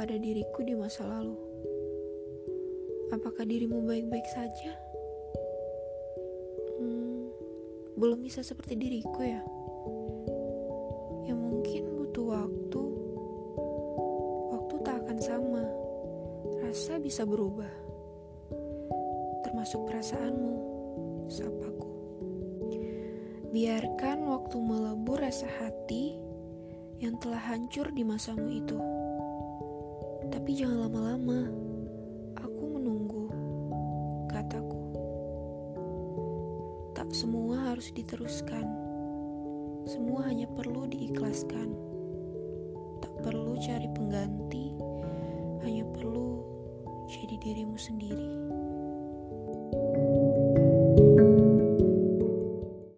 pada diriku di masa lalu. Apakah dirimu baik-baik saja? Hmm, belum bisa seperti diriku ya. Ya mungkin butuh waktu. Waktu tak akan sama. Rasa bisa berubah. Termasuk perasaanmu, sapaku. Biarkan waktu melebur rasa hati yang telah hancur di masamu itu. Tapi jangan lama-lama. Aku menunggu, kataku. Tak semua harus diteruskan. Semua hanya perlu diikhlaskan. Tak perlu cari pengganti, hanya perlu jadi dirimu sendiri.